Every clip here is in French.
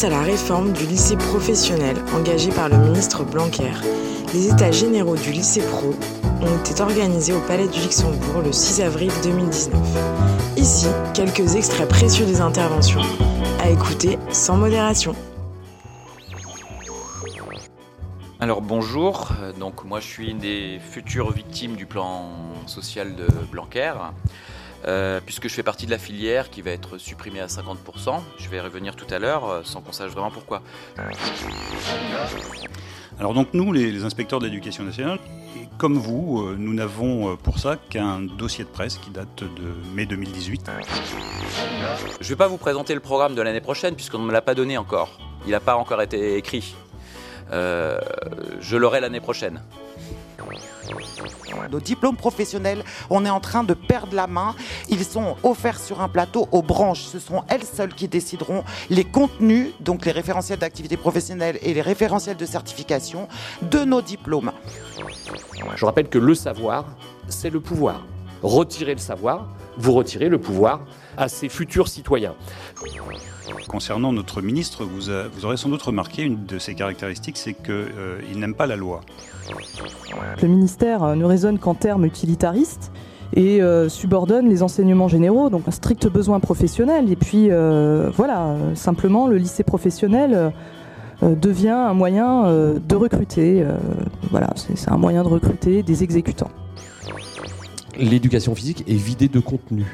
À la réforme du lycée professionnel engagée par le ministre Blanquer, les états généraux du lycée pro ont été organisés au Palais du Luxembourg le 6 avril 2019. Ici, quelques extraits précieux des interventions, à écouter sans modération. Alors bonjour, donc moi je suis une des futures victimes du plan social de Blanquer. Euh, puisque je fais partie de la filière qui va être supprimée à 50%. Je vais revenir tout à l'heure euh, sans qu'on sache vraiment pourquoi. Alors donc nous, les, inspecteurs de l'éducation nationale, comme vous, euh, nous n'avons pour ça qu'un dossier de presse qui date de mai 2018. Je ne vais pas vous présenter le programme de l'année prochaine puisqu'on ne me l'a pas donné encore. Il n'a pas encore été écrit. je l'aurai l'année prochaine. Nos diplômes professionnels, on est en train de perdre la main. Ils sont offerts sur un plateau aux branches. Ce seront elles seules qui décideront les contenus, donc les référentiels d'activité professionnelle et les référentiels de certification de nos diplômes. Je rappelle que le savoir, c'est le pouvoir. Retirer le savoir, vous retirez le pouvoir à ses futurs citoyens. Concernant notre ministre, vous, aurez sans doute remarqué une de ses caractéristiques, c'est qu'il euh, n'aime pas la loi. Le ministère euh, ne raisonne qu'en termes utilitaristes et euh, subordonne les enseignements généraux, donc un strict besoin professionnel. Et puis voilà, simplement le lycée professionnel devient un moyen de recruter. voilà, c'est un moyen de recruter des exécutants. L'éducation physique est vidée de contenu.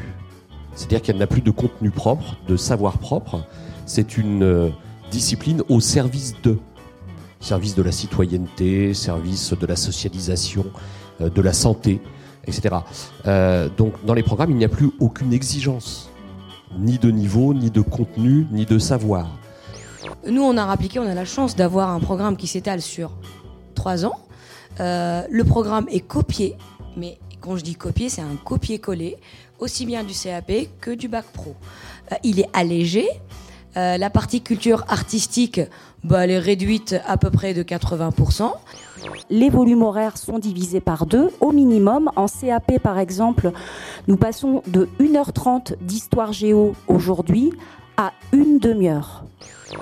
C'est-à-dire qu'elle n'a plus de contenu propre, de savoir propre. C'est une euh, discipline au service de. Service de la citoyenneté, service de la socialisation, euh, de la santé, etc. Euh, donc dans les programmes, il n'y a plus aucune exigence, ni de niveau, ni de contenu, ni de savoir. Nous, on a appliqué, on a la chance d'avoir un programme qui s'étale sur trois ans. le programme est copié, mais quand je dis copier, c'est un copier-coller, aussi bien du CAP que du bac pro. Euh, il est allégé. Euh, la partie culture artistique, bah, elle est réduite à peu près de 80%. Les volumes horaires sont divisés par deux au minimum. En CAP, par exemple, nous passons de 1h30 d'histoire géo aujourd'hui à une demi-heure.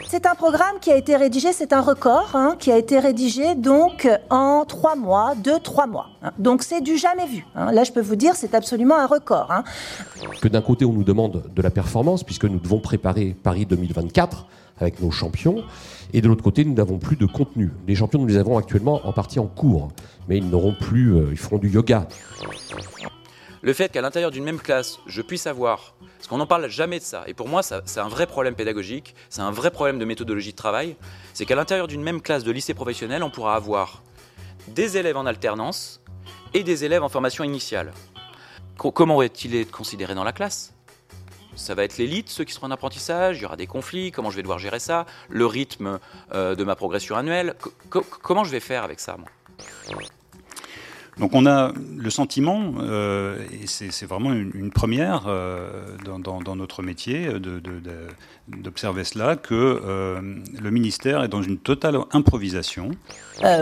C'est un programme qui a été rédigé, c'est un record, hein, qui a été rédigé donc en trois mois, deux, trois mois. Hein. Donc c'est du jamais vu. Hein. Là, je peux vous dire, c'est absolument un record. Que d'un côté, on nous demande de la performance, puisque nous devons préparer Paris 2024 avec nos champions, et de l'autre côté, nous n'avons plus de contenu. Les champions, nous les avons actuellement en partie en cours, mais ils n'auront plus, euh, ils feront du yoga. Le fait qu'à l'intérieur d'une même classe, je puisse avoir, parce qu'on n'en parle jamais de ça, et pour moi c'est un vrai problème pédagogique, c'est un vrai problème de méthodologie de travail, c'est qu'à l'intérieur d'une même classe de lycée professionnel, on pourra avoir des élèves en alternance et des élèves en formation initiale. comment va-t-il être considéré dans la classe? Ça va être l'élite, ceux qui seront en apprentissage, il y aura des conflits, comment je vais devoir gérer ça, le rythme euh, de ma progression annuelle, comment je vais faire avec ça moi? Donc on a le sentiment, euh, et c'est vraiment une, première euh, dans, notre métier d'observer cela, que euh, le ministère est dans une totale improvisation.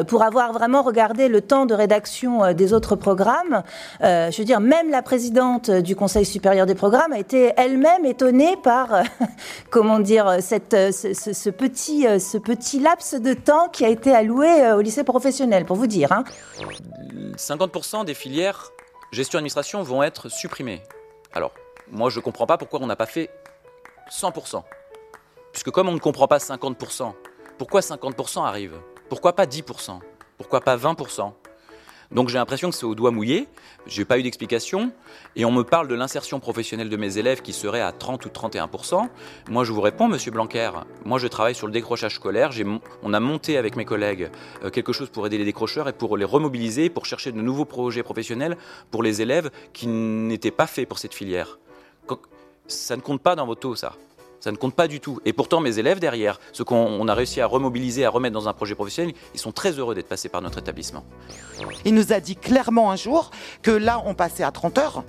Pour avoir vraiment regardé le temps de rédaction des autres programmes, je veux dire, même la présidente du Conseil supérieur des programmes a été elle-même étonnée par, comment dire, ce, petit, ce petit laps de temps qui a été alloué au lycée professionnel, pour vous dire. Hein. 50% des filières gestion-administration vont être supprimées. Alors, moi, je ne comprends pas pourquoi on n'a pas fait 100%. Puisque comme on ne comprend pas 50%, pourquoi 50% arrive? Pourquoi pas 10% Pourquoi pas 20% donc j'ai l'impression que c'est au doigt mouillé, j'ai pas eu d'explication, et on me parle de l'insertion professionnelle de mes élèves qui serait à 30 ou 31%. Moi je vous réponds, monsieur Blanquer, moi je travaille sur le décrochage scolaire, on a monté avec mes collègues euh, quelque chose pour aider les décrocheurs et pour les remobiliser, pour chercher de nouveaux projets professionnels pour les élèves qui n'étaient pas faits pour cette filière. Ça ne compte pas dans vos taux, ça. Ça ne compte pas du tout. Et pourtant, mes élèves derrière, ceux qu'on a réussi à remobiliser, à remettre dans un projet professionnel, ils sont très heureux d'être passés par notre établissement. Il nous a dit clairement un jour que là, on passait à 30 heures,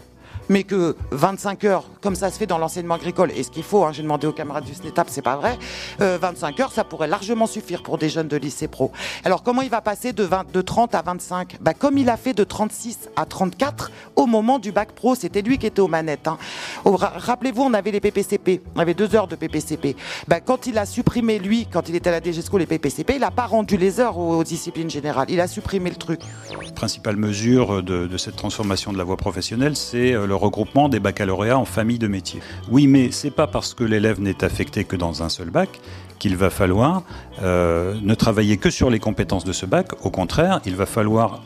mais que 25 heures, comme ça se fait dans l'enseignement agricole, et ce qu'il faut, hein, j'ai demandé aux camarades du SNETAP, c'est pas vrai, 25 heures, ça pourrait largement suffire pour des jeunes de lycée pro. Alors comment il va passer de, 20, de 30 à 25 bah, Comme il a fait de 36 à 34 au moment du bac pro, c'était lui qui était aux manettes. Hein. Rappelez-vous, on avait les PPCP, on avait deux heures de PPCP. Bah, quand il a supprimé, lui, quand il était à la DGESCO, les PPCP, il n'a pas rendu les heures aux, disciplines générales, il a supprimé le truc. La principale mesure de, de cette transformation de la voie professionnelle, c'est euh, le regroupement des baccalauréats en famille de métiers. Oui, mais c'est pas parce que l'élève n'est affecté que dans un seul bac qu'il va falloir euh, ne travailler que sur les compétences de ce bac. Au contraire, il va falloir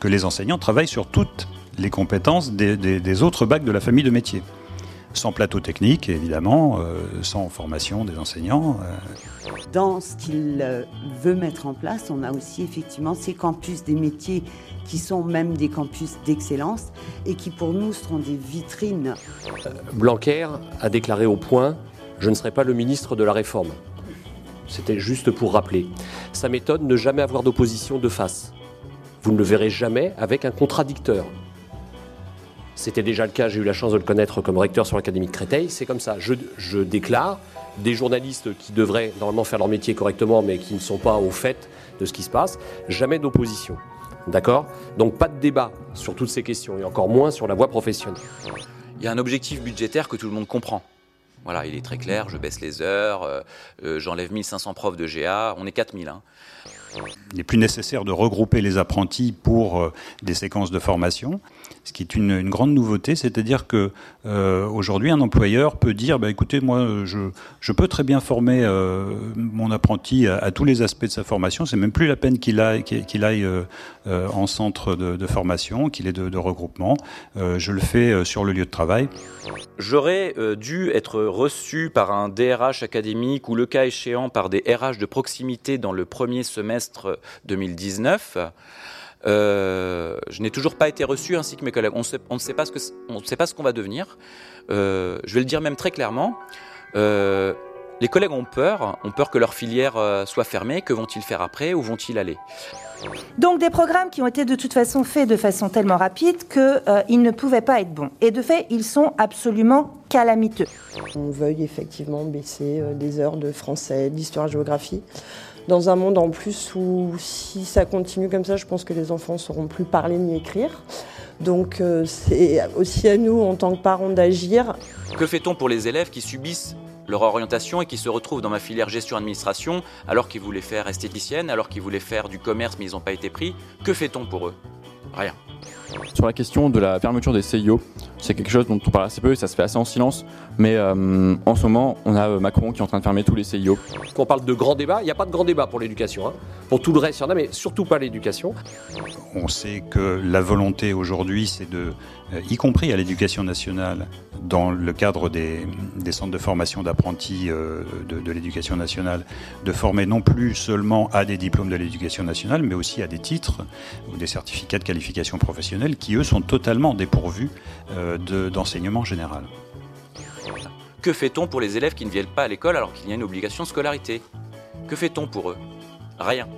que les enseignants travaillent sur toutes les compétences des, autres bacs de la famille de métiers. Sans plateau technique, évidemment, euh, sans formation des enseignants. Euh. Dans ce qu'il veut mettre en place, on a aussi effectivement ces campus des métiers qui sont même des campus d'excellence et qui pour nous seront des vitrines. Blanquer a déclaré au point Je ne serai pas le ministre de la réforme. C'était juste pour rappeler. Sa méthode, ne jamais avoir d'opposition de face. Vous ne le verrez jamais avec un contradicteur. C'était déjà le cas, j'ai eu la chance de le connaître comme recteur sur l'Académie de Créteil. C'est comme ça. Je, déclare des journalistes qui devraient normalement faire leur métier correctement, mais qui ne sont pas au fait de ce qui se passe. Jamais d'opposition. D'accord? Donc pas de débat sur toutes ces questions, et encore moins sur la voie professionnelle. Il y a un objectif budgétaire que tout le monde comprend. Voilà, il est très clair, je baisse les heures, euh, euh, j'enlève 1500 profs de GA, on est 4000. Hein. Il n'est plus nécessaire de regrouper les apprentis pour euh, des séquences de formation ce qui est une, grande nouveauté, c'est-à-dire que euh, aujourd'hui un employeur peut dire, bah, écoutez, moi je, peux très bien former euh, mon apprenti à, tous les aspects de sa formation, c'est même plus la peine qu'il aille, aille en centre de, formation, qu'il ait de, regroupement, je le fais sur le lieu de travail. J'aurais dû être reçu par un DRH académique ou le cas échéant par des RH de proximité dans le premier semestre 2019. Euh, je n'ai toujours pas été reçu, ainsi que mes collègues. On, ne sait pas ce qu'on va devenir. Euh, je vais le dire même très clairement. Euh, les collègues ont peur, ont peur que leur filière soit fermée. Que vont-ils faire après Où vont-ils aller? Donc des programmes qui ont été de toute façon faits de façon tellement rapide qu'ils ne pouvaient pas être bons. Et de fait, ils sont absolument calamiteux. On veuille effectivement baisser des heures de français, d'histoire-géographie dans un monde en plus où si ça continue comme ça, je pense que les enfants ne sauront plus parler ni écrire. Donc euh, c'est aussi à nous en tant que parents d'agir. Que fait-on pour les élèves qui subissent leur orientation et qui se retrouvent dans ma filière gestion-administration alors qu'ils voulaient faire esthéticienne, alors qu'ils voulaient faire du commerce mais ils n'ont pas été pris Que fait-on pour eux? Rien. Sur la question de la fermeture des CIO, c'est quelque chose dont on parle assez peu et ça se fait assez en silence. Mais euh, en ce moment, on a euh, Macron qui est en train de fermer tous les CIO. Quand on parle de grand débat, il n'y a pas de grand débat pour l'éducation. Hein. Pour tout le reste, il y en a, mais surtout pas l'éducation. On sait que la volonté aujourd'hui, c'est de, euh, y compris à l'éducation nationale, dans le cadre des, centres de formation d'apprentis de, de l'éducation nationale, de former non plus seulement à des diplômes de l'éducation nationale, mais aussi à des titres ou des certificats de qualification professionnelle qui, eux, sont totalement dépourvus d'enseignement général. Que fait-on pour les élèves qui ne viennent pas à l'école alors qu'il y a une obligation de scolarité? Que fait-on pour eux? Rien.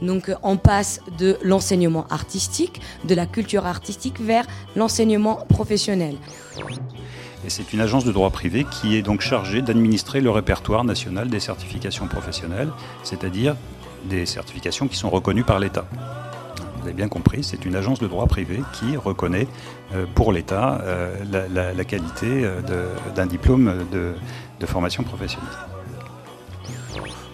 Donc on passe de l'enseignement artistique, de la culture artistique vers l'enseignement professionnel. Et c'est une agence de droit privé qui est donc chargée d'administrer le répertoire national des certifications professionnelles, c'est-à-dire des certifications qui sont reconnues par l'État vous avez bien compris, c'est une agence de droit privé qui reconnaît euh, pour l'État euh, la, qualité euh, d'un diplôme de, formation professionnelle.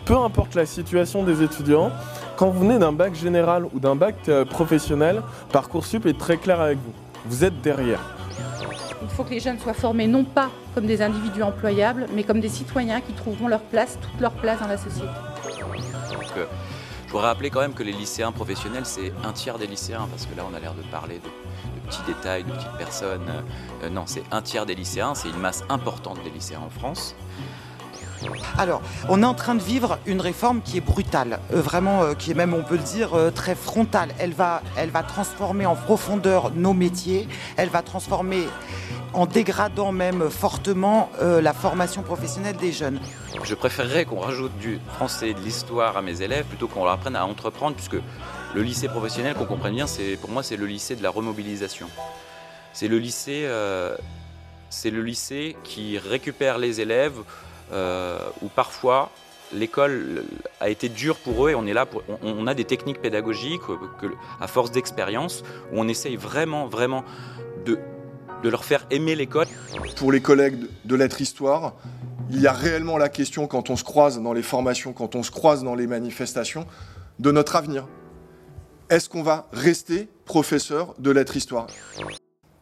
Peu importe la situation des étudiants, quand vous venez d'un bac général ou d'un bac professionnel, Parcoursup est très clair avec vous. Vous êtes derrière. Il faut que les jeunes soient formés non pas comme des individus employables, mais comme des citoyens qui trouveront leur place, toute leur place dans la société voudrais rappeler quand même que les lycéens professionnels, c'est un tiers des lycéens, parce que là, on a l'air de parler de, petits détails, de petites personnes. Euh, non, c'est un tiers des lycéens, c'est une masse importante des lycéens en France. Alors, on est en train de vivre une réforme qui est brutale, euh, vraiment, euh, qui est même, on peut le dire, très frontale. Elle va, elle transformer en profondeur nos métiers, elle va transformer en dégradant même fortement euh, la formation professionnelle des jeunes. Je préférerais qu'on rajoute du français et de l'histoire à mes élèves plutôt qu'on leur apprenne à entreprendre, puisque le lycée professionnel, qu'on comprenne bien, c'est, pour moi, c'est le lycée de la remobilisation. c'est le lycée, euh, c'est le lycée qui récupère les élèves euh, où parfois l'école a été dure pour eux et on est là pour, on, on a des techniques pédagogiques euh, que, à force d'expérience où on essaye vraiment, vraiment de, de leur faire aimer l'école. Pour les collègues de- de lettres histoire, il y a réellement la question quand on se croise dans les formations, quand on se croise dans les manifestations, de notre avenir. Est-ce qu'on va rester professeur de lettres histoire?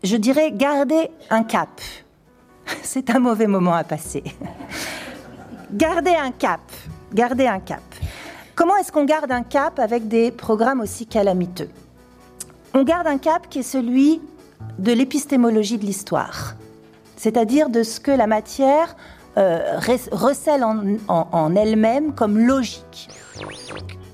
Je dirais garder un cap. C'est un mauvais moment à passer. Garder un cap. Un cap. Comment est-ce qu'on garde un cap avec des programmes aussi calamiteux? On garde un cap qui est celui de l'épistémologie de l'histoire, c'est-à-dire de ce que la matière euh, rec- recèle en elle-même comme logique.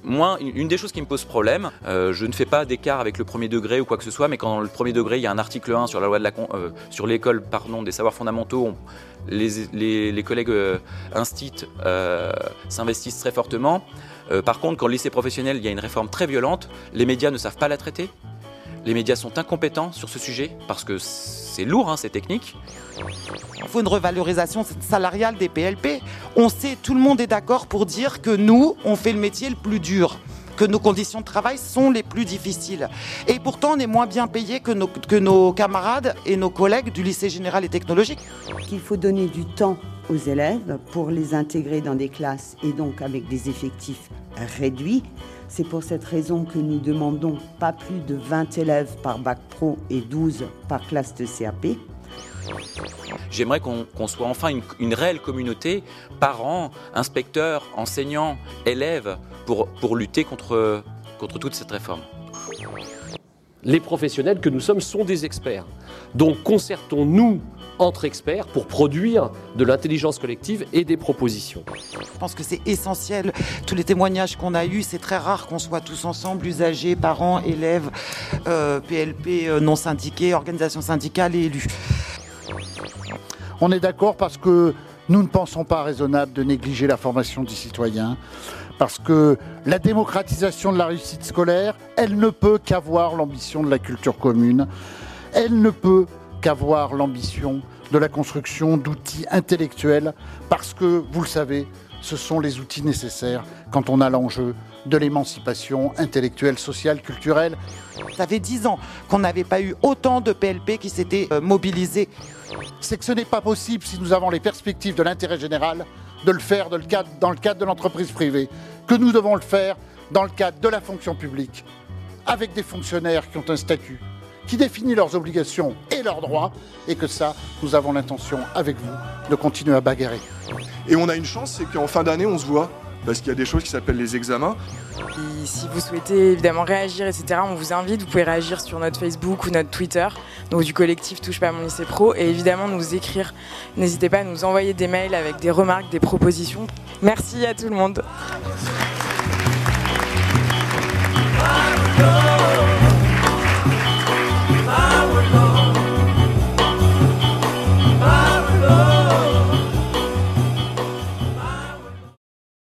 Moi, une des choses qui me pose problème, euh, je ne fais pas d'écart avec le premier degré ou quoi que ce soit, mais quand dans le premier degré, il y a un article 1 sur la loi de la euh, sur l'école des savoirs fondamentaux, on- les, collègues euh, euh, s'investissent très fortement. Par contre, quand le lycée professionnel, il y a une réforme très violente, les médias ne savent pas la traiter. Les médias sont incompétents sur ce sujet parce que c'est lourd, hein, c'est technique. Il faut une revalorisation salariale des PLP. On sait, tout le monde est d'accord pour dire que nous, on fait le métier le plus dur, que nos conditions de travail sont les plus difficiles. Et pourtant, on est moins bien nos, que nos camarades et nos collègues du lycée général et technologique. qu'il faut donner du temps aux élèves pour les intégrer dans des classes et donc avec des effectifs réduits. C'est pour cette raison que nous demandons pas plus de 20 élèves par bac pro et 12 par classe de CAP. J'aimerais qu'on soit enfin une, une réelle communauté, parents, inspecteurs, enseignants, élèves, pour, pour lutter contre, contre toute cette réforme. Les professionnels que nous sommes sont des experts. Donc concertons-nous entre experts pour produire de l'intelligence collective et des propositions. Je pense que c'est essentiel. Tous les témoignages qu'on a eus, c'est très rare qu'on soit tous ensemble, usagers, parents, élèves, euh, PLP euh, non syndiqués, organisations syndicales et élus. On est d'accord parce que nous ne pensons pas raisonnable de négliger la formation des citoyens, parce que la démocratisation de la réussite scolaire, elle ne peut qu'avoir l'ambition de la culture commune, elle ne peut qu'avoir l'ambition de la construction d'outils intellectuels, parce que, vous le savez, ce sont les outils nécessaires quand on a l'enjeu de l'émancipation intellectuelle, sociale, culturelle. Ça fait dix ans qu'on n'avait pas eu autant de PLP qui s'étaient euh, mobilisés. C'est que ce n'est pas possible si nous avons les perspectives de l'intérêt général de le faire dans le cadre, de l'entreprise privée, que nous devons le faire dans le cadre de la fonction publique, avec des fonctionnaires qui ont un statut, qui définit leurs obligations et leurs droits, et que ça, nous avons l'intention, avec vous, de continuer à bagarrer. Et on a une chance, c'est qu'en fin d'année, on se voit, parce qu'il y a des choses qui s'appellent les examens. Et si vous souhaitez évidemment réagir, etc., on vous invite. Vous pouvez réagir sur notre Facebook ou notre Twitter, donc du collectif Touche pas mon lycée pro, et évidemment nous écrire. N'hésitez pas à nous envoyer des mails avec des remarques, des propositions. Merci à tout le monde.